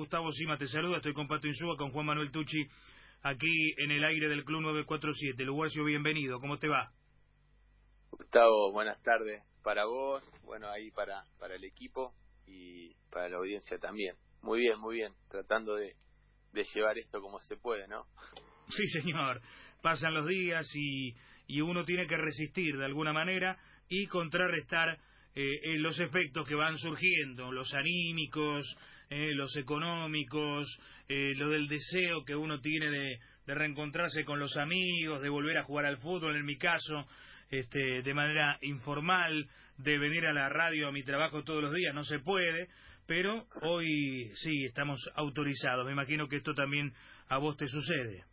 Gustavo Sima te saluda, estoy con Pato Insúa, con Juan Manuel Tucci, aquí en el aire del Club 947. Luguacio, bienvenido, ¿cómo te va? Gustavo, buenas tardes para vos, bueno, ahí para, para el equipo y para la audiencia también. Muy bien, muy bien, tratando de, de llevar esto como se puede, ¿no? Sí, señor. Pasan los días y, y uno tiene que resistir de alguna manera y contrarrestar eh, los efectos que van surgiendo, los anímicos, eh, los económicos, eh, lo del deseo que uno tiene de, de, reencontrarse con los amigos, de volver a jugar al fútbol, en mi caso, este, de manera informal, de venir a la radio a mi trabajo todos los días, no se puede, pero hoy sí estamos autorizados. Me imagino que esto también a vos te sucede.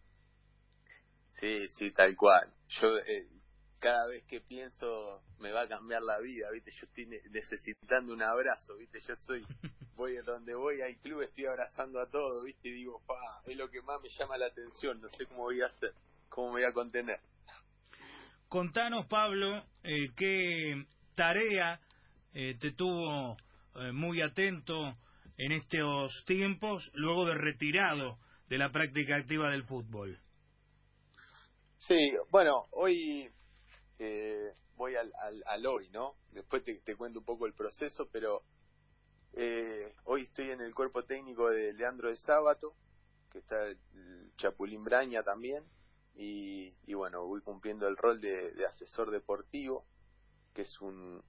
Sí, sí, tal cual. Yo eh, cada vez que pienso me va a cambiar la vida, ¿viste? Yo estoy necesitando un abrazo, ¿viste? Yo soy, voy a donde voy al club, estoy abrazando a todo, ¿viste? Y digo, pa, es lo que más me llama la atención, no sé cómo voy a hacer, cómo me voy a contener. Contanos, Pablo, eh, qué tarea eh, te tuvo eh, muy atento en estos tiempos, luego de retirado de la práctica activa del fútbol. Sí, bueno, hoy eh, voy al, al, hoy, ¿no? Después te, te, cuento un poco el proceso, pero eh, hoy estoy en el cuerpo técnico de Leandro de Sábato, que está el Chapulín Braña también, y, y bueno, voy cumpliendo el rol de, asesor deportivo, que es un,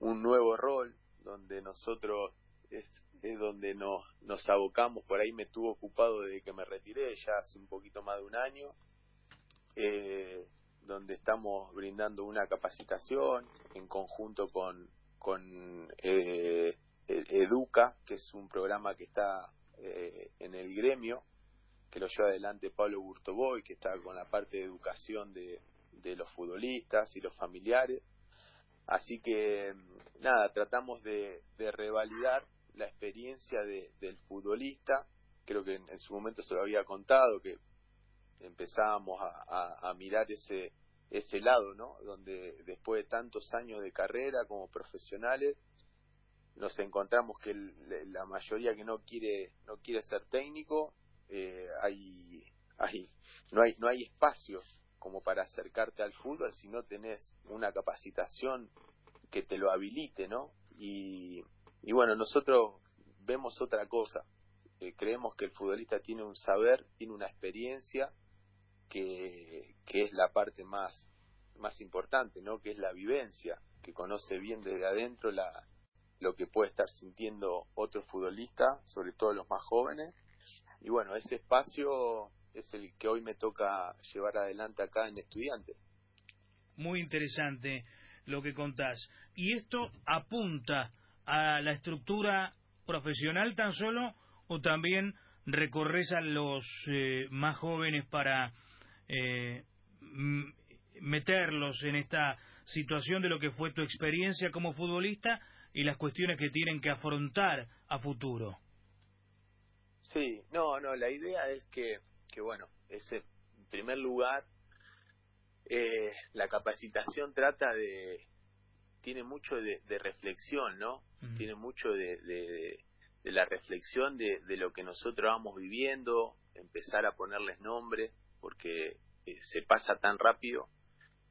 un nuevo rol donde nosotros es, donde nos, nos abocamos, por ahí me tuvo ocupado desde que me retiré, ya hace un poquito más de un año. Eh, donde estamos brindando una capacitación en conjunto con, con eh, Educa, que es un programa que está eh, en el gremio, que lo lleva adelante Pablo Burtoboy, que está con la parte de educación de, de los futbolistas y los familiares. Así que, nada, tratamos de, revalidar la experiencia de, del futbolista. Creo que en, su momento se lo había contado, que empezábamos a, a, a mirar ese, ese lado, ¿no? Donde después de tantos años de carrera como profesionales, nos encontramos que el, la mayoría que no quiere no quiere ser técnico, eh, hay, hay, no hay no hay espacio como para acercarte al fútbol si no tenés una capacitación que te lo habilite, ¿no? Y, y bueno, nosotros vemos otra cosa. Eh, creemos que el futbolista tiene un saber, tiene una experiencia que, que es la parte más, más importante, ¿no? Que es la vivencia, que conoce bien desde adentro la, lo que puede estar sintiendo otro futbolista, sobre todo los más jóvenes. Y bueno, ese espacio es el que hoy me toca llevar adelante acá en Estudiantes. Muy interesante lo que contás. ¿Y esto apunta a la estructura profesional tan solo o también recorres a los eh, más jóvenes para eh, meterlos en esta situación de lo que fue tu experiencia como futbolista y las cuestiones que tienen que afrontar a futuro. Sí, no, no, la idea es que, que bueno, ese, en primer lugar, eh, la capacitación trata de, tiene mucho de, de reflexión, ¿no? Uh -huh. Tiene mucho de, de, de la reflexión de, de, lo que nosotros vamos viviendo, empezar a ponerles nombre, porque eh, se pasa tan rápido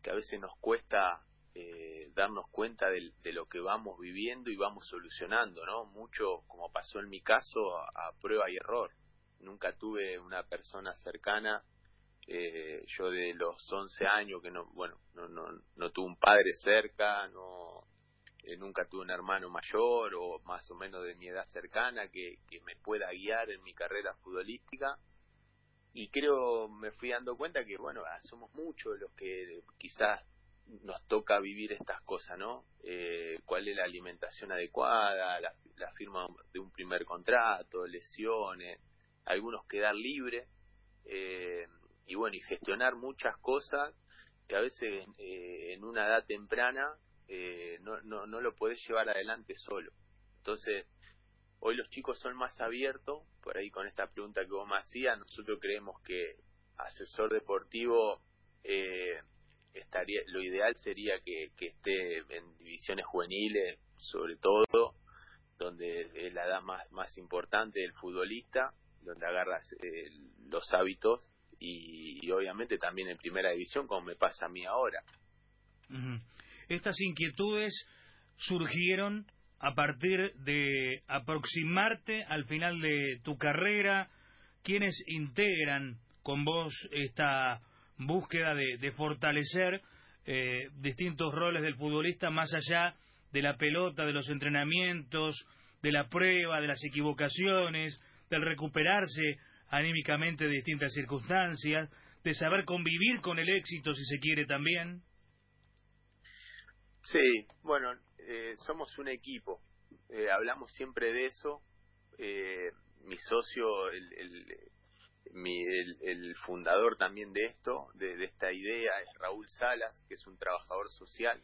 que a veces nos cuesta eh, darnos cuenta de, lo que vamos viviendo y vamos solucionando, ¿no? Mucho, como pasó en mi caso, a, prueba y error. Nunca tuve una persona cercana, eh, yo de los 11 años que no, bueno, no, no, no tuve un padre cerca, no, eh, nunca tuve un hermano mayor o más o menos de mi edad cercana que, que me pueda guiar en mi carrera futbolística y creo me fui dando cuenta que bueno somos muchos los que quizás nos toca vivir estas cosas no eh, cuál es la alimentación adecuada la, firma de un primer contrato lesiones algunos quedar libre eh, y bueno y gestionar muchas cosas que a veces eh, en una edad temprana eh, no, no, no lo podés llevar adelante solo. Entonces Hoy los chicos son más abiertos, por ahí con esta pregunta que vos me hacías, nosotros creemos que asesor deportivo eh, estaría, lo ideal sería que, que esté en divisiones juveniles, sobre todo, donde es la edad más, más importante del futbolista, donde agarras eh, los hábitos y, obviamente también en primera división, como me pasa a mí ahora. Estas inquietudes surgieron a partir de aproximarte al final de tu carrera, quienes integran con vos esta búsqueda de, fortalecer eh, distintos roles del futbolista más allá de la pelota, de los entrenamientos, de la prueba, de las equivocaciones, del recuperarse anímicamente de distintas circunstancias, de saber convivir con el éxito si se quiere también. Sí, bueno, eh, somos un equipo, eh, hablamos siempre de eso. Eh, mi socio, el, el, fundador también de esto, de, esta idea, es Raúl Salas, que es un trabajador social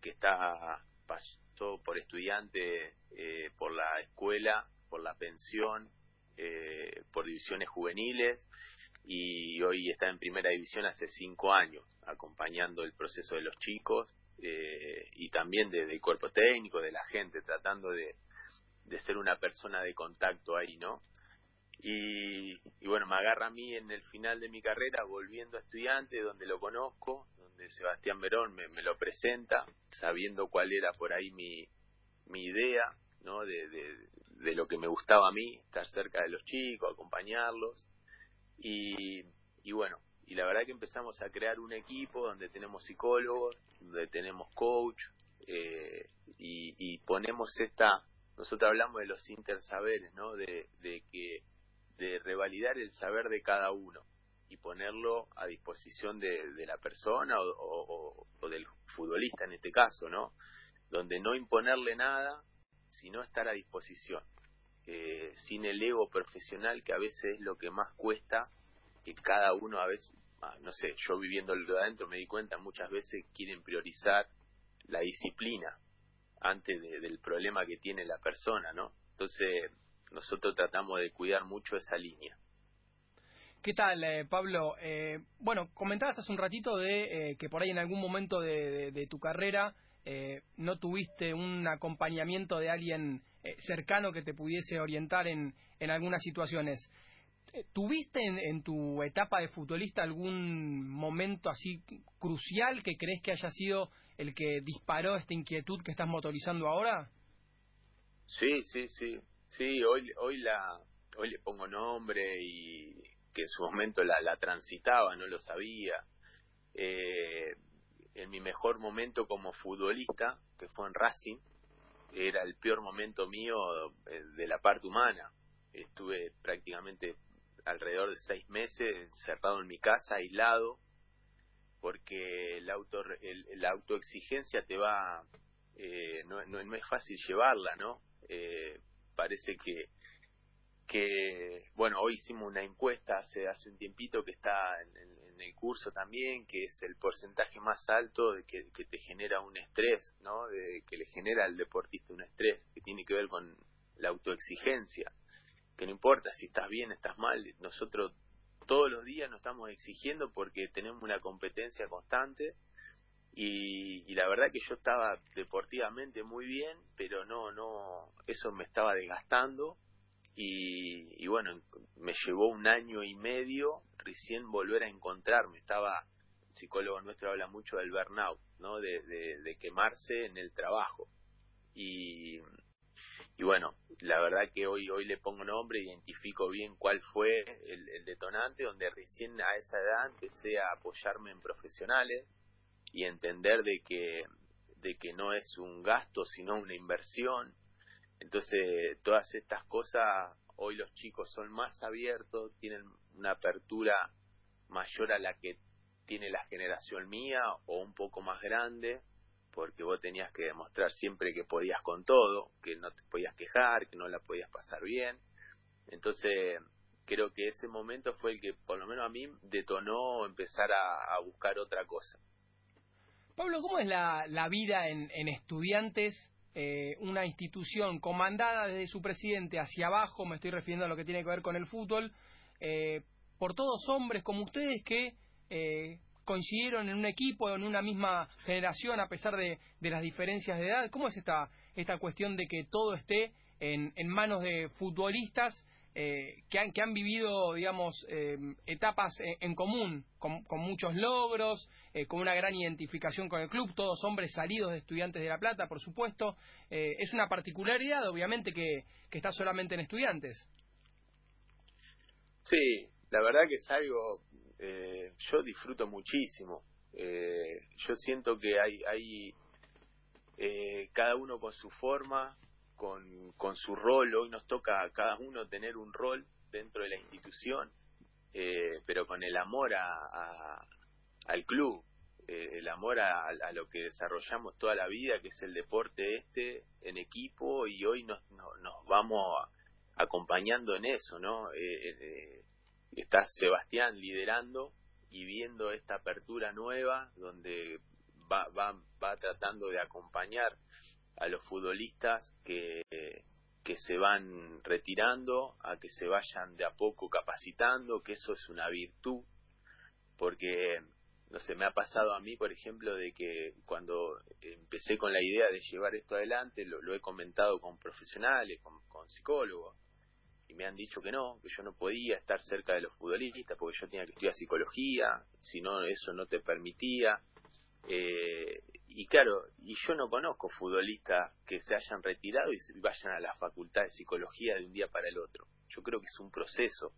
que está pasó por estudiante, por la escuela, por la pensión, por divisiones juveniles y hoy está en primera división hace cinco años, acompañando el proceso de los chicos eh, y también de, del cuerpo técnico, de la gente, tratando de, de ser una persona de contacto ahí, ¿no? Y, y, bueno, me agarra a mí en el final de mi carrera, volviendo a estudiante, donde lo conozco, donde Sebastián Verón me, me lo presenta, sabiendo cuál era por ahí mi, mi idea, ¿no? De, de, de, lo que me gustaba a mí, estar cerca de los chicos, acompañarlos. Y, y bueno, y la verdad que empezamos a crear un equipo donde tenemos psicólogos, donde tenemos coach eh, y, ponemos esta, nosotros hablamos de los intersaberes, ¿no? De, que de revalidar el saber de cada uno y ponerlo a disposición de, la persona o, del futbolista en este caso, ¿no? Donde no imponerle nada, sino estar a disposición, eh, sin el ego profesional que a veces es lo que más cuesta que cada uno a veces, ah, no sé, yo viviendo de adentro me di cuenta, muchas veces quieren priorizar la disciplina antes del problema que tiene la persona, ¿no? Entonces, nosotros tratamos de cuidar mucho esa línea. ¿Qué tal, eh, Pablo? Eh, bueno, comentabas hace un ratito de eh, que por ahí en algún momento de, tu carrera no tuviste un acompañamiento de alguien cercano que te pudiese orientar en, en algunas situaciones. Eh, ¿Tuviste en, tu etapa de futbolista algún momento así crucial que crees que haya sido el que disparó esta inquietud que estás motorizando ahora? Sí, sí, sí. Sí, hoy, hoy, la, hoy le pongo nombre y que en su momento la, la transitaba, no lo sabía. Eh, en mi mejor momento como futbolista, que fue en Racing, era el peor momento mío eh, de la parte humana. Estuve prácticamente alrededor de seis meses encerrado en mi casa, aislado, porque el auto, la autoexigencia te va, eh, no, no, es fácil llevarla, ¿no? Eh, parece que, que, bueno, hoy hicimos una encuesta hace, hace un tiempito que está en, el curso también, que es el porcentaje más alto de que, que te genera un estrés, ¿no? De, que le genera al deportista un estrés, que tiene que ver con la autoexigencia que no importa si estás bien, estás mal, nosotros todos los días nos estamos exigiendo porque tenemos una competencia constante y, la verdad que yo estaba deportivamente muy bien, pero no, no, eso me estaba desgastando y, bueno, me llevó un año y medio recién volver a encontrarme, estaba, el psicólogo nuestro habla mucho del burnout, ¿no? de, quemarse en el trabajo y y bueno, la verdad que hoy hoy le pongo nombre, identifico bien cuál fue el, detonante, donde recién a esa edad empecé a apoyarme en profesionales y entender de que de que no es un gasto sino una inversión. Entonces, todas estas cosas hoy los chicos son más abiertos, tienen una apertura mayor a la que tiene la generación mía o un poco más grande porque vos tenías que demostrar siempre que podías con todo, que no te podías quejar, que no la podías pasar bien. Entonces, creo que ese momento fue el que, por lo menos a mí, detonó empezar a, buscar otra cosa. Pablo, ¿cómo es la, vida en, en estudiantes? Eh, una institución comandada desde su presidente hacia abajo, me estoy refiriendo a lo que tiene que ver con el fútbol, eh, por todos hombres como ustedes que eh, coincidieron en un equipo, en una misma generación, a pesar de, las diferencias de edad? ¿Cómo es esta, esta cuestión de que todo esté en manos de futbolistas eh, que, han, que han vivido, digamos, eh, etapas en, común, con, muchos logros, eh, con una gran identificación con el club, todos hombres salidos de estudiantes de La Plata, por supuesto. es una particularidad, obviamente, que, que está solamente en estudiantes. Sí, la verdad que es algo, yo disfruto muchísimo. yo siento que hay, hay cada uno con su forma, con, con su rol. Hoy nos toca a cada uno tener un rol dentro de la institución, eh, pero con el amor a, al club, eh, el amor a, lo que desarrollamos toda la vida, que es el deporte este en equipo, y hoy nos, nos, vamos acompañando en eso, ¿no? Eh, está Sebastián liderando y viendo esta apertura nueva donde va, va, va tratando de acompañar a los futbolistas que, que se van retirando, a que se vayan de a poco capacitando, que eso es una virtud, porque, no sé, me ha pasado a mí, por ejemplo, de que cuando empecé con la idea de llevar esto adelante, lo, he comentado con profesionales, con, con psicólogos, y me han dicho que no, que yo no podía estar cerca de los futbolistas porque yo tenía que estudiar psicología, si no eso no te permitía. Eh, y claro, y yo no conozco futbolistas que se hayan retirado y vayan a la facultad de psicología de un día para el otro. Yo creo que es un proceso.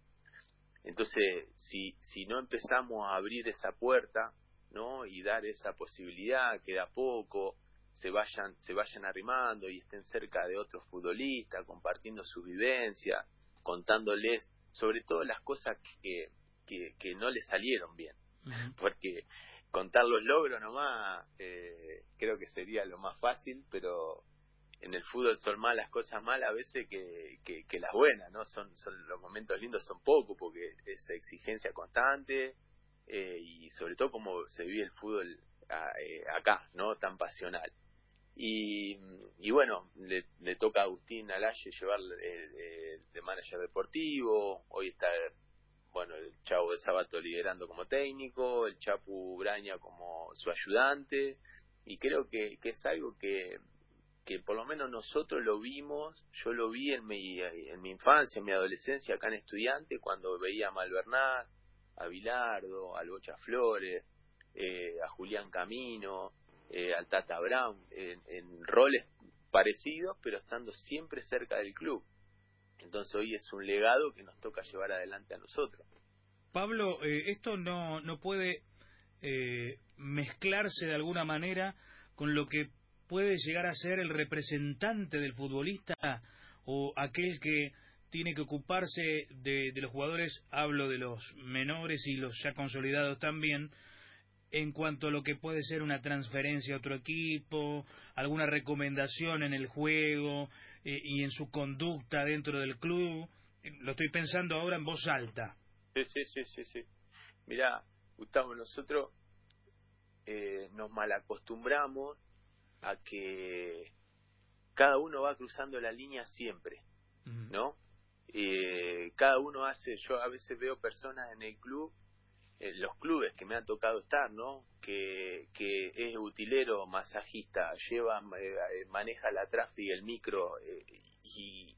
Entonces, si, si no empezamos a abrir esa puerta, ¿no? Y dar esa posibilidad que de a poco se vayan, se vayan arrimando y estén cerca de otros futbolistas, compartiendo su vivencia, contándoles sobre todo las cosas que, que, que no les salieron bien. Porque contar los logros nomás eh, creo que sería lo más fácil, pero en el fútbol son más las cosas malas a veces que, que, las buenas, ¿no? Son, son los momentos lindos son pocos porque es exigencia constante eh, y sobre todo como se vive el fútbol eh, acá, ¿no? Tan pasional. Y, y bueno, le, toca a Agustín Alaye llevar de manager deportivo, hoy está bueno, el Chavo de Sábato liderando como técnico, el Chapu Braña como su ayudante, y creo que, que es algo que, que por lo menos nosotros lo vimos, yo lo vi en mi, en mi infancia, en mi adolescencia acá en estudiante, cuando veía a Malvernat, a Bilardo, a Bocha Flores, eh, a Julián Camino, eh, al Tata Brown, en, en roles parecidos, pero estando siempre cerca del club. Entonces hoy es un legado que nos toca llevar adelante a nosotros. Pablo, eh, esto no, no puede eh, mezclarse de alguna manera con lo que puede llegar a ser el representante del futbolista o aquel que tiene que ocuparse de, de los jugadores, hablo de los menores y los ya consolidados también, en cuanto a lo que puede ser una transferencia a otro equipo, alguna recomendación en el juego, eh, y en su conducta dentro del club. Lo estoy pensando ahora en voz alta. Sí, sí, sí, sí. sí. Mirá, Gustavo, nosotros eh, nos malacostumbramos a que cada uno va cruzando la línea siempre, ¿no? Eh, cada uno hace, yo a veces veo personas en el club los clubes que me ha tocado estar, ¿no? Que, que es utilero, masajista, lleva, eh, maneja la tráfico, el micro, eh, y,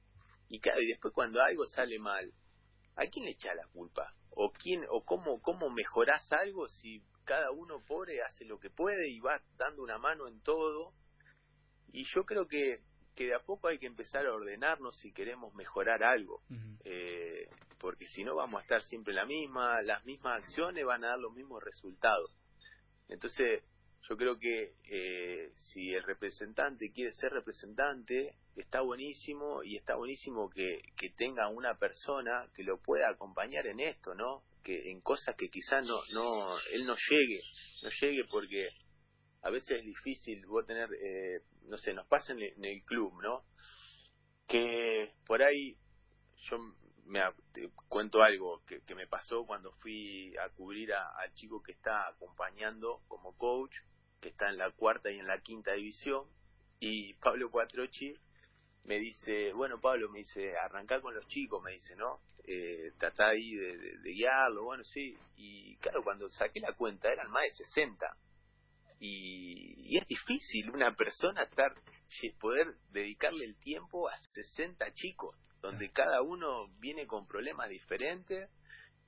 y claro, y después cuando algo sale mal, ¿a quién le echa la culpa? ¿O quién, o cómo, cómo mejorás algo si cada uno pobre hace lo que puede y va dando una mano en todo? Y yo creo que, que de a poco hay que empezar a ordenarnos si queremos mejorar algo porque si no vamos a estar siempre la misma, las mismas acciones van a dar los mismos resultados. Entonces, yo creo que eh, si el representante quiere ser representante, está buenísimo y está buenísimo que, que tenga una persona que lo pueda acompañar en esto, ¿no? Que en cosas que quizás no, no, él no llegue, no llegue porque a veces es difícil vos tener, eh, no sé, nos pasa en el, en el club, ¿no? Que por ahí yo me te cuento algo que, me pasó cuando fui a cubrir al chico que está acompañando como coach, que está en la cuarta y en la quinta división, y Pablo Cuatrochi me dice, bueno Pablo, me dice, arrancar con los chicos, me dice, ¿no? Eh, tratar ahí de, guiarlo, bueno, sí, y claro, cuando saqué la cuenta eran más de 60, y, es difícil una persona estar poder dedicarle el tiempo a 60 chicos, donde cada uno viene con problemas diferentes.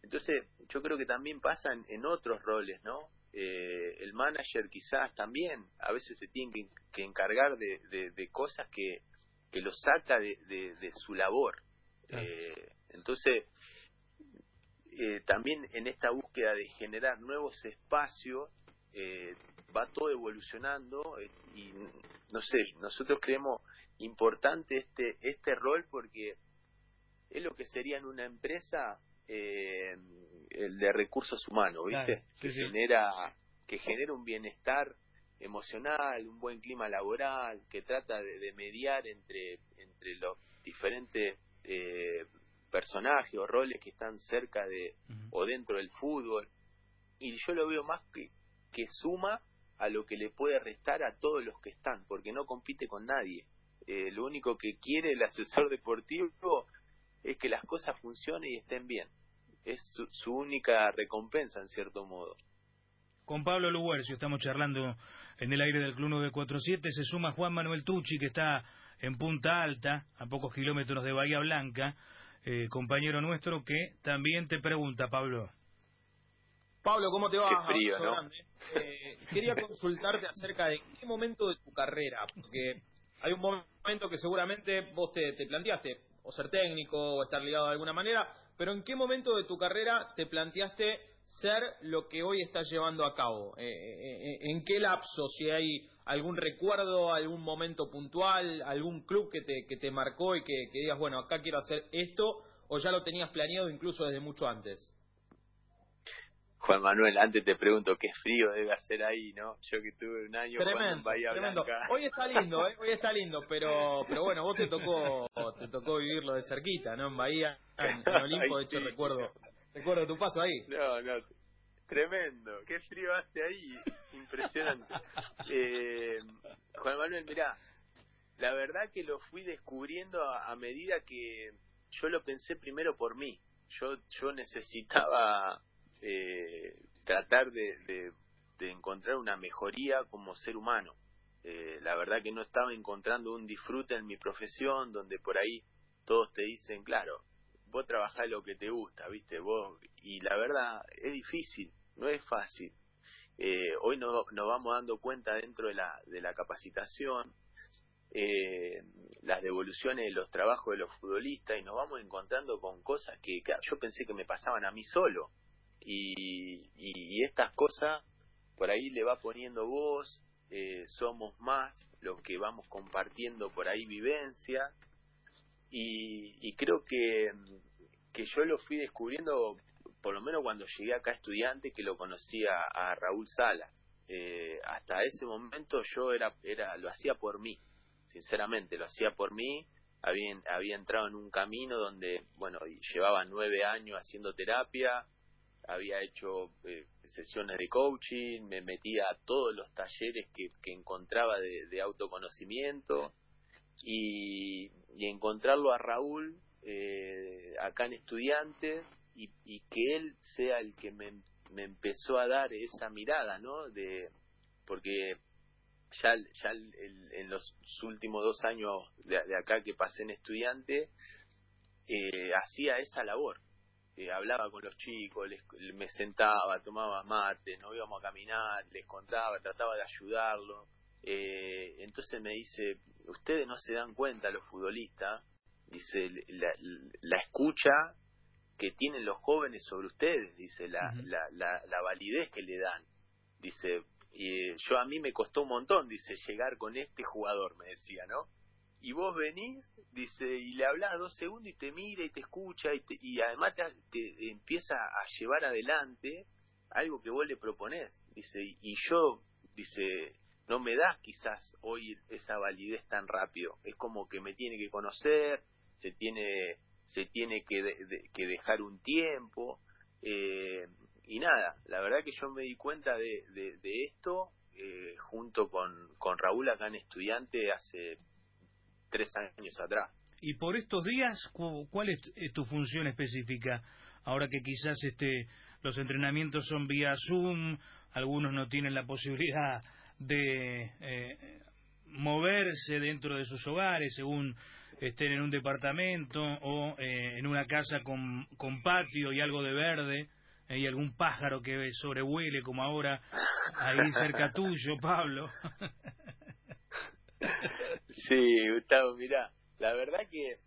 Entonces, yo creo que también pasan en otros roles, ¿no? Eh, el manager quizás también a veces se tiene que, encargar de, de, cosas que, que lo saca de, de su labor. Eh, entonces, eh, también en esta búsqueda de generar nuevos espacios, eh, va todo evolucionando y no sé, nosotros creemos importante este este rol porque es lo que sería en una empresa eh, el de recursos humanos, ¿viste? que genera que genera un bienestar emocional, un buen clima laboral, que trata de, mediar entre entre los diferentes eh, personajes o roles que están cerca de o dentro del fútbol. Y yo lo veo más que que suma a lo que le puede restar a todos los que están, porque no compite con nadie. Eh, lo único que quiere el asesor deportivo es que las cosas funcionen y estén bien. Es su, única recompensa, en cierto modo. Con Pablo Luguercio estamos charlando en el aire del Club 947. Se suma Juan Manuel Tucci, que está en Punta Alta, a pocos kilómetros de Bahía Blanca, eh, compañero nuestro, que también te pregunta, Pablo. Pablo, ¿cómo te va? Qué frío, ¿no? Eh, quería consultarte acerca de qué momento de tu carrera, porque hay un momento que seguramente vos te, planteaste, o ser técnico, o estar ligado de alguna manera, pero ¿en qué momento de tu carrera te planteaste ser lo que hoy estás llevando a cabo? Eh, eh, ¿En qué lapso? Si hay algún recuerdo, algún momento puntual, algún club que te, que te marcó y que, que digas, bueno, acá quiero hacer esto, o ya lo tenías planeado incluso desde mucho antes? Juan Manuel, antes te pregunto qué frío debe hacer ahí, ¿no? Yo que tuve un año tremendo, en Bahía Blanca. Hoy está lindo, ¿eh? Hoy está lindo, pero pero bueno, vos te tocó te tocó vivirlo de cerquita, ¿no? En Bahía, en, Olimpo, de hecho recuerdo recuerdo tu paso ahí. No, no, tremendo. Qué frío hace ahí, impresionante. Eh, Juan Manuel, mirá, la verdad que lo fui descubriendo a, a medida que yo lo pensé primero por mí. Yo yo necesitaba eh, tratar de, encontrar una mejoría como ser humano. Eh, la verdad que no estaba encontrando un disfrute en mi profesión donde por ahí todos te dicen, claro, vos trabajás lo que te gusta, ¿viste? Vos, y la verdad es difícil, no es fácil. Eh, hoy nos, vamos dando cuenta dentro de la, de la capacitación, eh, las devoluciones de los trabajos de los futbolistas y nos vamos encontrando con cosas que yo pensé que me pasaban a mí solo y, y, estas cosas por ahí le va poniendo voz, eh, somos más los que vamos compartiendo por ahí vivencia y, y creo que, que yo lo fui descubriendo por lo menos cuando llegué acá estudiante que lo conocía a Raúl Salas. Eh, hasta ese momento yo era, era lo hacía por mí, sinceramente, lo hacía por mí. Había, había entrado en un camino donde, bueno, llevaba nueve años haciendo terapia, había hecho eh, sesiones de coaching, me metía a todos los talleres que, que encontraba de, autoconocimiento y, encontrarlo a Raúl eh, acá en Estudiantes y, y, que él sea el que me, empezó a dar esa mirada, ¿no? De, porque ya, ya en los últimos dos años de, acá que pasé en estudiante, eh, hacía esa labor eh, hablaba con los chicos, les, me sentaba, tomaba mate, no íbamos a caminar, les contaba, trataba de ayudarlo. Eh, entonces me dice, ustedes no se dan cuenta, los futbolistas, dice, la, la escucha que tienen los jóvenes sobre ustedes, dice, la, la, la, validez que le dan. Dice, y yo a mí me costó un montón, dice, llegar con este jugador, me decía, ¿no? Y vos venís, dice, y le hablas dos segundos y te mira y te escucha y, y además te, empieza a llevar adelante algo que vos le proponés, dice, y yo, dice, no me das quizás hoy esa validez tan rápido, es como que me tiene que conocer, se tiene, se tiene que, que dejar un tiempo, eh, y nada, la verdad que yo me di cuenta de, de, esto eh, junto con, con Raúl acá en Estudiante hace tres años atrás. Y por estos días, ¿cuál es, tu función específica? Ahora que quizás este los entrenamientos son vía Zoom, algunos no tienen la posibilidad de eh, moverse dentro de sus hogares según estén en un departamento o eh, en una casa con, con patio y algo de verde eh, y algún pájaro que sobrevuele como ahora ahí cerca tuyo, Pablo. sí, Gustavo, mira, la verdad que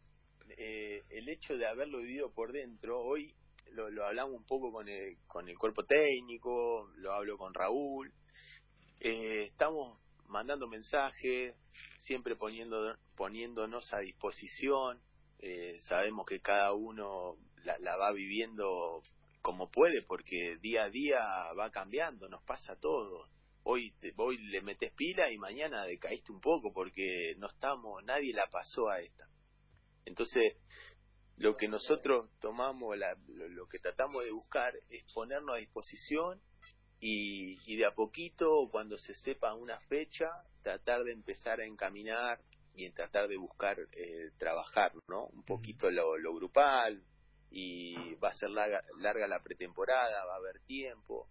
eh, el hecho de haberlo vivido por dentro, hoy lo, lo hablamos un poco con el, con el cuerpo técnico, lo hablo con Raúl, eh, estamos mandando mensajes, siempre poniendo, poniéndonos a disposición, eh, sabemos que cada uno la, la va viviendo como puede, porque día a día va cambiando, nos pasa todo. Hoy, te, hoy le metes pila y mañana decaíste un poco porque no estamos, nadie la pasó a esta. Entonces, lo que nosotros tomamos, la, lo, lo, que tratamos de buscar es ponernos a disposición y, y de a poquito, cuando se sepa una fecha, tratar de empezar a encaminar y en tratar de buscar eh, trabajar, ¿no? Un poquito lo, lo grupal, y va a ser larga, larga la pretemporada, va a haber tiempo.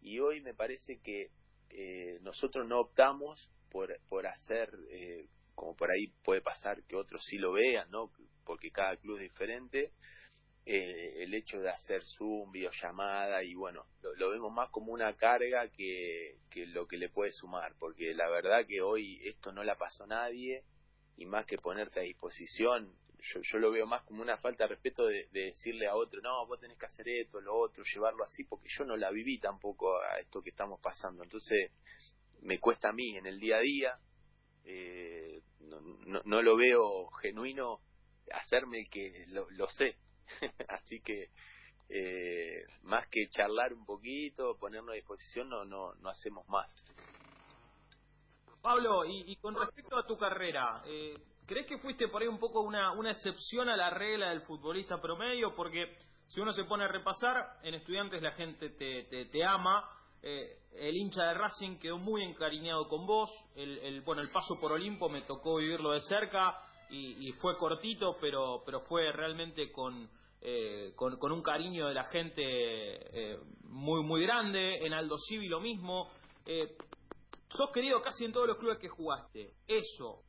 Y hoy me parece que eh, nosotros no optamos por, por hacer, eh, como por ahí puede pasar que otros sí lo vean, ¿no? porque cada club es diferente, eh, el hecho de hacer Zoom, videollamada, y bueno, lo, lo, vemos más como una carga que, que lo que le puede sumar, porque la verdad que hoy esto no la pasó nadie, y más que ponerte a disposición, yo, yo lo veo más como una falta de respeto de, de, decirle a otro, no, vos tenés que hacer esto, lo otro, llevarlo así, porque yo no la viví tampoco a esto que estamos pasando. Entonces, me cuesta a mí en el día a día, eh, no, no, no, lo veo genuino hacerme que lo, lo sé. así que, eh, más que charlar un poquito, ponernos a disposición, no, no, no hacemos más. Pablo, y, y con respecto a tu carrera, eh, ¿Crees que fuiste por ahí un poco una, una excepción a la regla del futbolista promedio? Porque si uno se pone a repasar, en estudiantes la gente te, te, ama, eh, el hincha de Racing quedó muy encariñado con vos, el, el, bueno, el paso por Olimpo me tocó vivirlo de cerca y, fue cortito, pero, pero fue realmente con, eh, con, con, un cariño de la gente eh, muy, muy grande, en Aldo Civi lo mismo. Sos querido casi en todos los clubes que jugaste. Eso,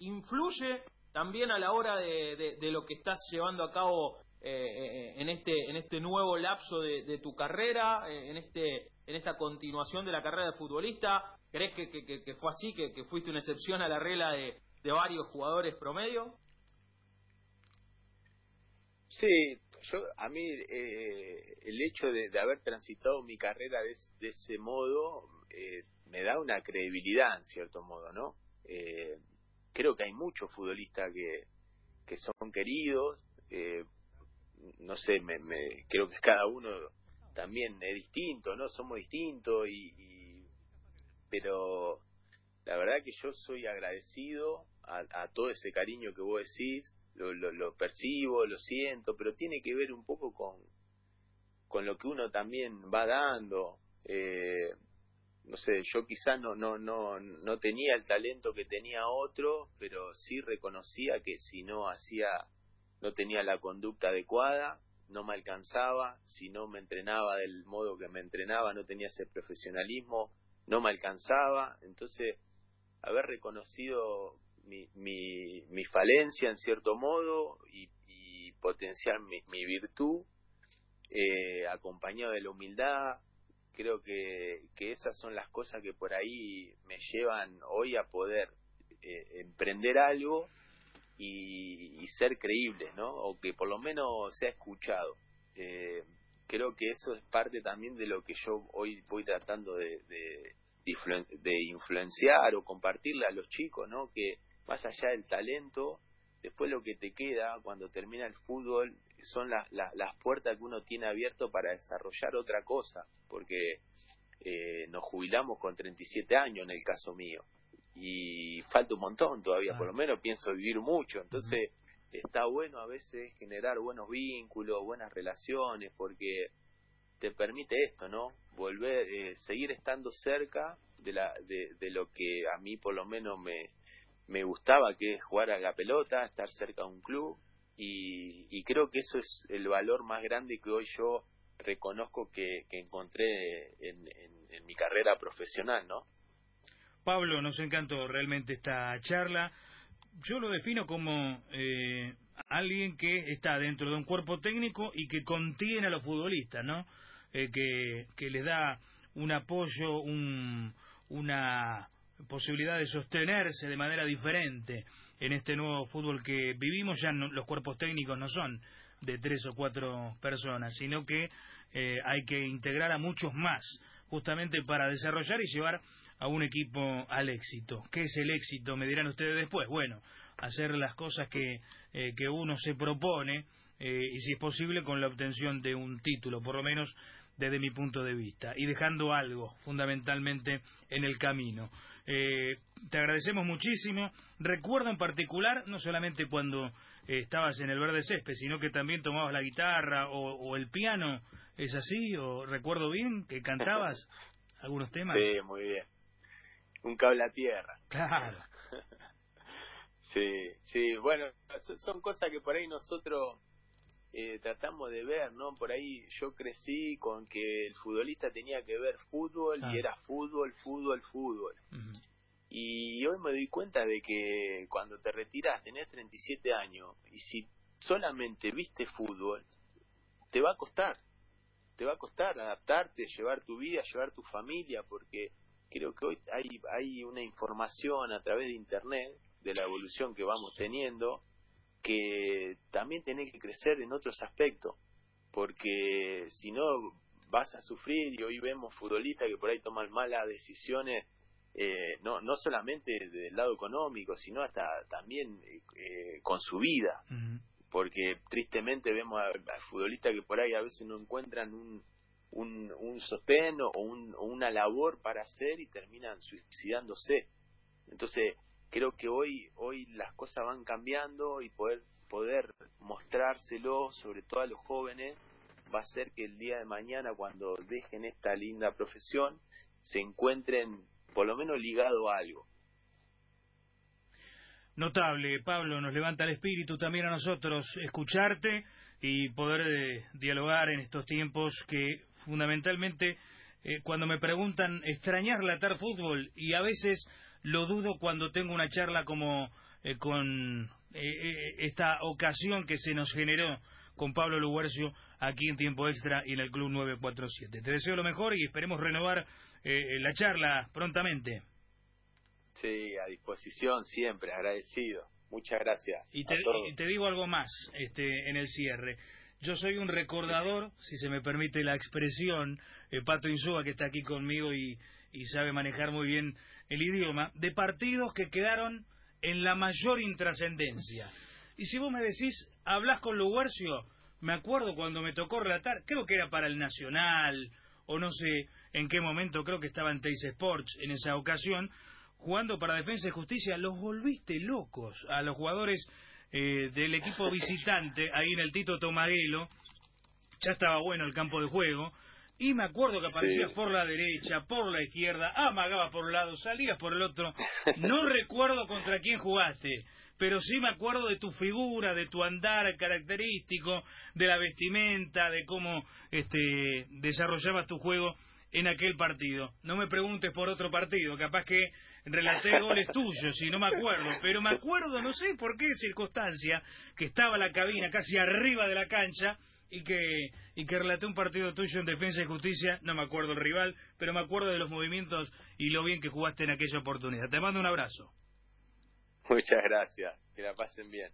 influye también a la hora de, lo que estás llevando a cabo eh, en este en este nuevo lapso de, tu carrera, en este en esta continuación de la carrera de futbolista. ¿Crees que, fue así, que, fuiste una excepción a la regla de, varios jugadores promedio? Sí, yo a mí eh, el hecho de, haber transitado mi carrera de, de ese modo eh, me da una credibilidad en cierto modo, ¿no? Creo que hay muchos futbolistas que, que son queridos, eh, no sé, me, me, creo que cada uno también es distinto, ¿no? Somos distintos y pero la verdad que yo soy agradecido a, a, todo ese cariño que vos decís, lo, lo, lo, percibo, lo siento, pero tiene que ver un poco con, con lo que uno también va dando. Eh, no sé, yo quizá no, no, no, no tenía el talento que tenía otro, pero sí reconocía que si no hacía, no tenía la conducta adecuada, no me alcanzaba, si no me entrenaba del modo que me entrenaba, no tenía ese profesionalismo, no me alcanzaba, entonces haber reconocido mi, mi, mi falencia en cierto modo y, y potenciar mi, mi virtud, eh, acompañado de la humildad, creo que, que esas son las cosas que por ahí me llevan hoy a poder eh, emprender algo y, y, ser creíble, ¿no? O que por lo menos sea escuchado. Eh, creo que eso es parte también de lo que yo hoy voy tratando de, de, de influenciar o compartirle a los chicos, ¿no? Que más allá del talento, después lo que te queda cuando termina el fútbol son las, las, las puertas que uno tiene abierto para desarrollar otra cosa, porque eh, nos jubilamos con 37 años en el caso mío y falta un montón todavía, por lo menos pienso vivir mucho, entonces está bueno a veces generar buenos vínculos, buenas relaciones, porque te permite esto, ¿no? Volver, eh, seguir estando cerca de, la, de, de lo que a mí por lo menos me, me gustaba, que es jugar a la pelota, estar cerca de un club, y, y creo que eso es el valor más grande que hoy yo reconozco que, encontré en, en, en, mi carrera profesional, ¿no? Pablo, nos encantó realmente esta charla. Yo lo defino como eh, alguien que está dentro de un cuerpo técnico y que contiene a los futbolistas, ¿no? Eh, que, que les da un apoyo, un, una posibilidad de sostenerse de manera diferente en este nuevo fútbol que vivimos. Ya los cuerpos técnicos no son de tres o cuatro personas, sino que eh, hay que integrar a muchos más, justamente para desarrollar y llevar a un equipo al éxito. ¿Qué es el éxito? Me dirán ustedes después. Bueno, hacer las cosas que, eh, que uno se propone eh, y si es posible con la obtención de un título, por lo menos desde mi punto de vista, y dejando algo fundamentalmente en el camino. Eh, te agradecemos muchísimo. Recuerdo en particular, no solamente cuando estabas en el verde césped, sino que también tomabas la guitarra o, o el piano, ¿es así? ¿O recuerdo bien que cantabas algunos temas? Sí, muy bien un cable a tierra. Claro. sí, sí, bueno, son cosas que por ahí nosotros eh, tratamos de ver, ¿no? Por ahí yo crecí con que el futbolista tenía que ver fútbol y era fútbol, fútbol, fútbol. Y hoy me doy cuenta de que cuando te retiras tenés 37 años y si solamente viste fútbol, te va a costar. Te va a costar adaptarte, llevar tu vida, llevar tu familia, porque creo que hoy hay, hay una información a través de Internet de la evolución que vamos teniendo que también tiene que crecer en otros aspectos, porque si no vas a sufrir y hoy vemos futbolistas que por ahí toman malas decisiones, eh, no, no solamente del lado económico, sino hasta también eh, con su vida, porque tristemente vemos a, a futbolistas que por ahí a veces no encuentran un, un, un sostén o, una labor para hacer y terminan suicidándose. Entonces, creo que hoy, hoy las cosas van cambiando y poder, poder mostrárselo, sobre todo a los jóvenes, va a ser que el día de mañana, cuando dejen esta linda profesión, se encuentren por lo menos ligado a algo. Notable, Pablo, nos levanta el espíritu también a nosotros escucharte y poder eh, dialogar en estos tiempos que fundamentalmente eh, cuando me preguntan extrañar latar fútbol y a veces lo dudo cuando tengo una charla como eh, con eh, esta ocasión que se nos generó con Pablo Luguercio aquí en tiempo extra y en el Club 947. Te deseo lo mejor y esperemos renovar la charla prontamente. Sí, a disposición siempre, agradecido. Muchas gracias. Y te, y te digo algo más este, en el cierre. Yo soy un recordador, si se me permite la expresión, eh, Pato Insúa, que está aquí conmigo y, sabe manejar muy bien el idioma, de partidos que quedaron en la mayor intrascendencia. Y si vos me decís, hablas con Luguercio, me acuerdo cuando me tocó relatar, creo que era para el Nacional, o no sé en qué momento, creo que estaba en Teis Sports en esa ocasión, jugando para Defensa y Justicia, los volviste locos a los jugadores eh, del equipo visitante, ahí en el Tito Tomaguelo, ya estaba bueno el campo de juego, y me acuerdo que aparecías por la derecha, por la izquierda, amagabas por un lado, salías por el otro. No recuerdo contra quién jugaste, pero sí me acuerdo de tu figura, de tu andar característico, de la vestimenta, de cómo este, desarrollabas tu juego en aquel partido. No me preguntes por otro partido, capaz que relaté goles tuyos y no me acuerdo, pero me acuerdo, no sé por qué circunstancia, que estaba la cabina casi arriba de la cancha y que, y que relaté un partido tuyo en Defensa y Justicia, no me acuerdo el rival, pero me acuerdo de los movimientos y lo bien que jugaste en aquella oportunidad. Te mando un abrazo. Muchas gracias, que la pasen bien.